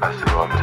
I still want